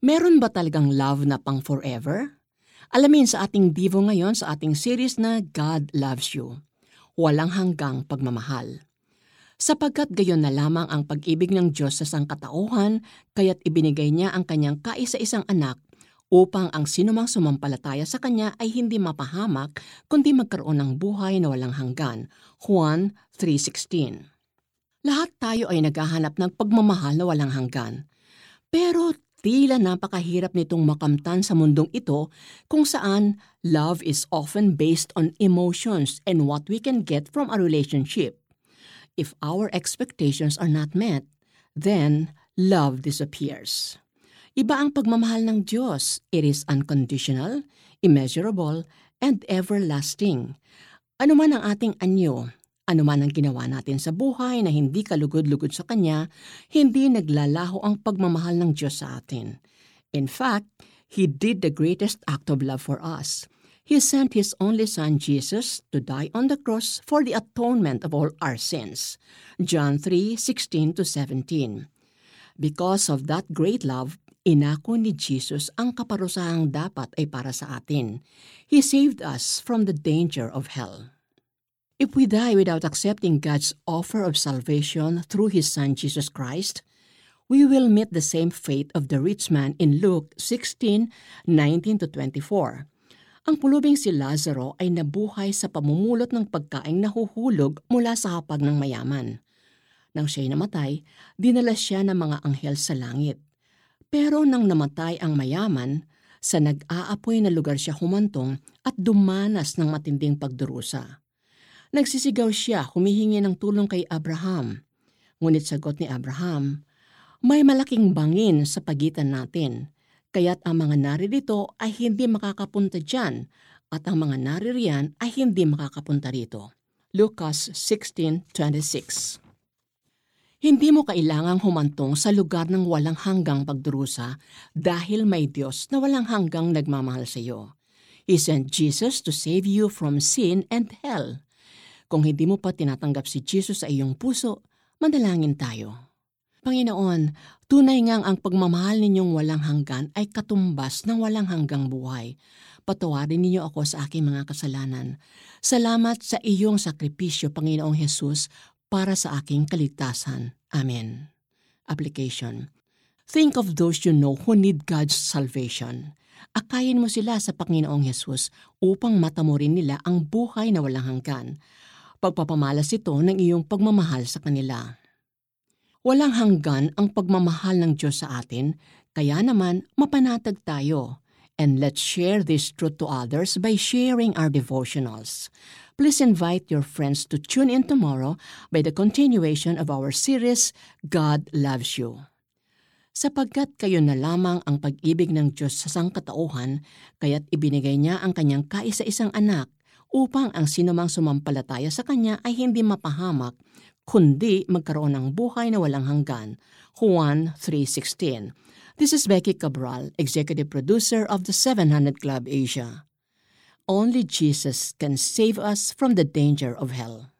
Meron ba talagang love na pang forever? Alamin sa ating divo ngayon sa ating series na God Loves You. Walang hanggang pagmamahal. Sapagkat gayon na lamang ang pag-ibig ng Diyos sa sangkatauhan, kaya't ibinigay niya ang kanyang kaisa-isang anak upang ang sinumang sumampalataya sa kanya ay hindi mapahamak kundi magkaroon ng buhay na walang hanggan. Juan 3.16 Lahat tayo ay naghahanap ng pagmamahal na walang hanggan. Pero Tila napakahirap nitong makamtan sa mundong ito kung saan love is often based on emotions and what we can get from a relationship. If our expectations are not met, then love disappears. Iba ang pagmamahal ng Diyos. It is unconditional, immeasurable, and everlasting. Ano man ang ating anyo, ano man ang ginawa natin sa buhay na hindi kalugod-lugod sa Kanya, hindi naglalaho ang pagmamahal ng Diyos sa atin. In fact, He did the greatest act of love for us. He sent His only Son Jesus to die on the cross for the atonement of all our sins. John 3:16 to 17. Because of that great love, inako ni Jesus ang kaparusahang dapat ay para sa atin. He saved us from the danger of hell. If we die without accepting God's offer of salvation through His Son Jesus Christ, we will meet the same fate of the rich man in Luke 16:19 to 24. Ang pulubing si Lazaro ay nabuhay sa pamumulot ng pagkaing nahuhulog mula sa hapag ng mayaman. Nang siya'y namatay, dinala siya ng mga anghel sa langit. Pero nang namatay ang mayaman, sa nag-aapoy na lugar siya humantong at dumanas ng matinding pagdurusa. Nagsisigaw siya humihingi ng tulong kay Abraham. Ngunit sagot ni Abraham, may malaking bangin sa pagitan natin, kaya't ang mga naririto ay hindi makakapunta dyan at ang mga naririyan ay hindi makakapunta rito. Lucas 16.26 Hindi mo kailangang humantong sa lugar ng walang hanggang pagdurusa dahil may Diyos na walang hanggang nagmamahal sa iyo. He sent Jesus to save you from sin and hell. Kung hindi mo pa tinatanggap si Jesus sa iyong puso, manalangin tayo. Panginoon, tunay ngang ang pagmamahal ninyong walang hanggan ay katumbas ng walang hanggang buhay. Patawarin ninyo ako sa aking mga kasalanan. Salamat sa iyong sakripisyo, Panginoong Hesus, para sa aking kaligtasan. Amen. Application. Think of those you know who need God's salvation. Akayin mo sila sa Panginoong Hesus upang matamurin nila ang buhay na walang hanggan pagpapamalas ito ng iyong pagmamahal sa kanila. Walang hanggan ang pagmamahal ng Diyos sa atin, kaya naman mapanatag tayo. And let's share this truth to others by sharing our devotionals. Please invite your friends to tune in tomorrow by the continuation of our series, God Loves You. Sapagkat kayo na lamang ang pag-ibig ng Diyos sa sangkatauhan, kaya't ibinigay niya ang kanyang kaisa-isang anak upang ang sinumang sumampalataya sa Kanya ay hindi mapahamak, kundi magkaroon ng buhay na walang hanggan. Juan 3.16 This is Becky Cabral, Executive Producer of the 700 Club Asia. Only Jesus can save us from the danger of hell.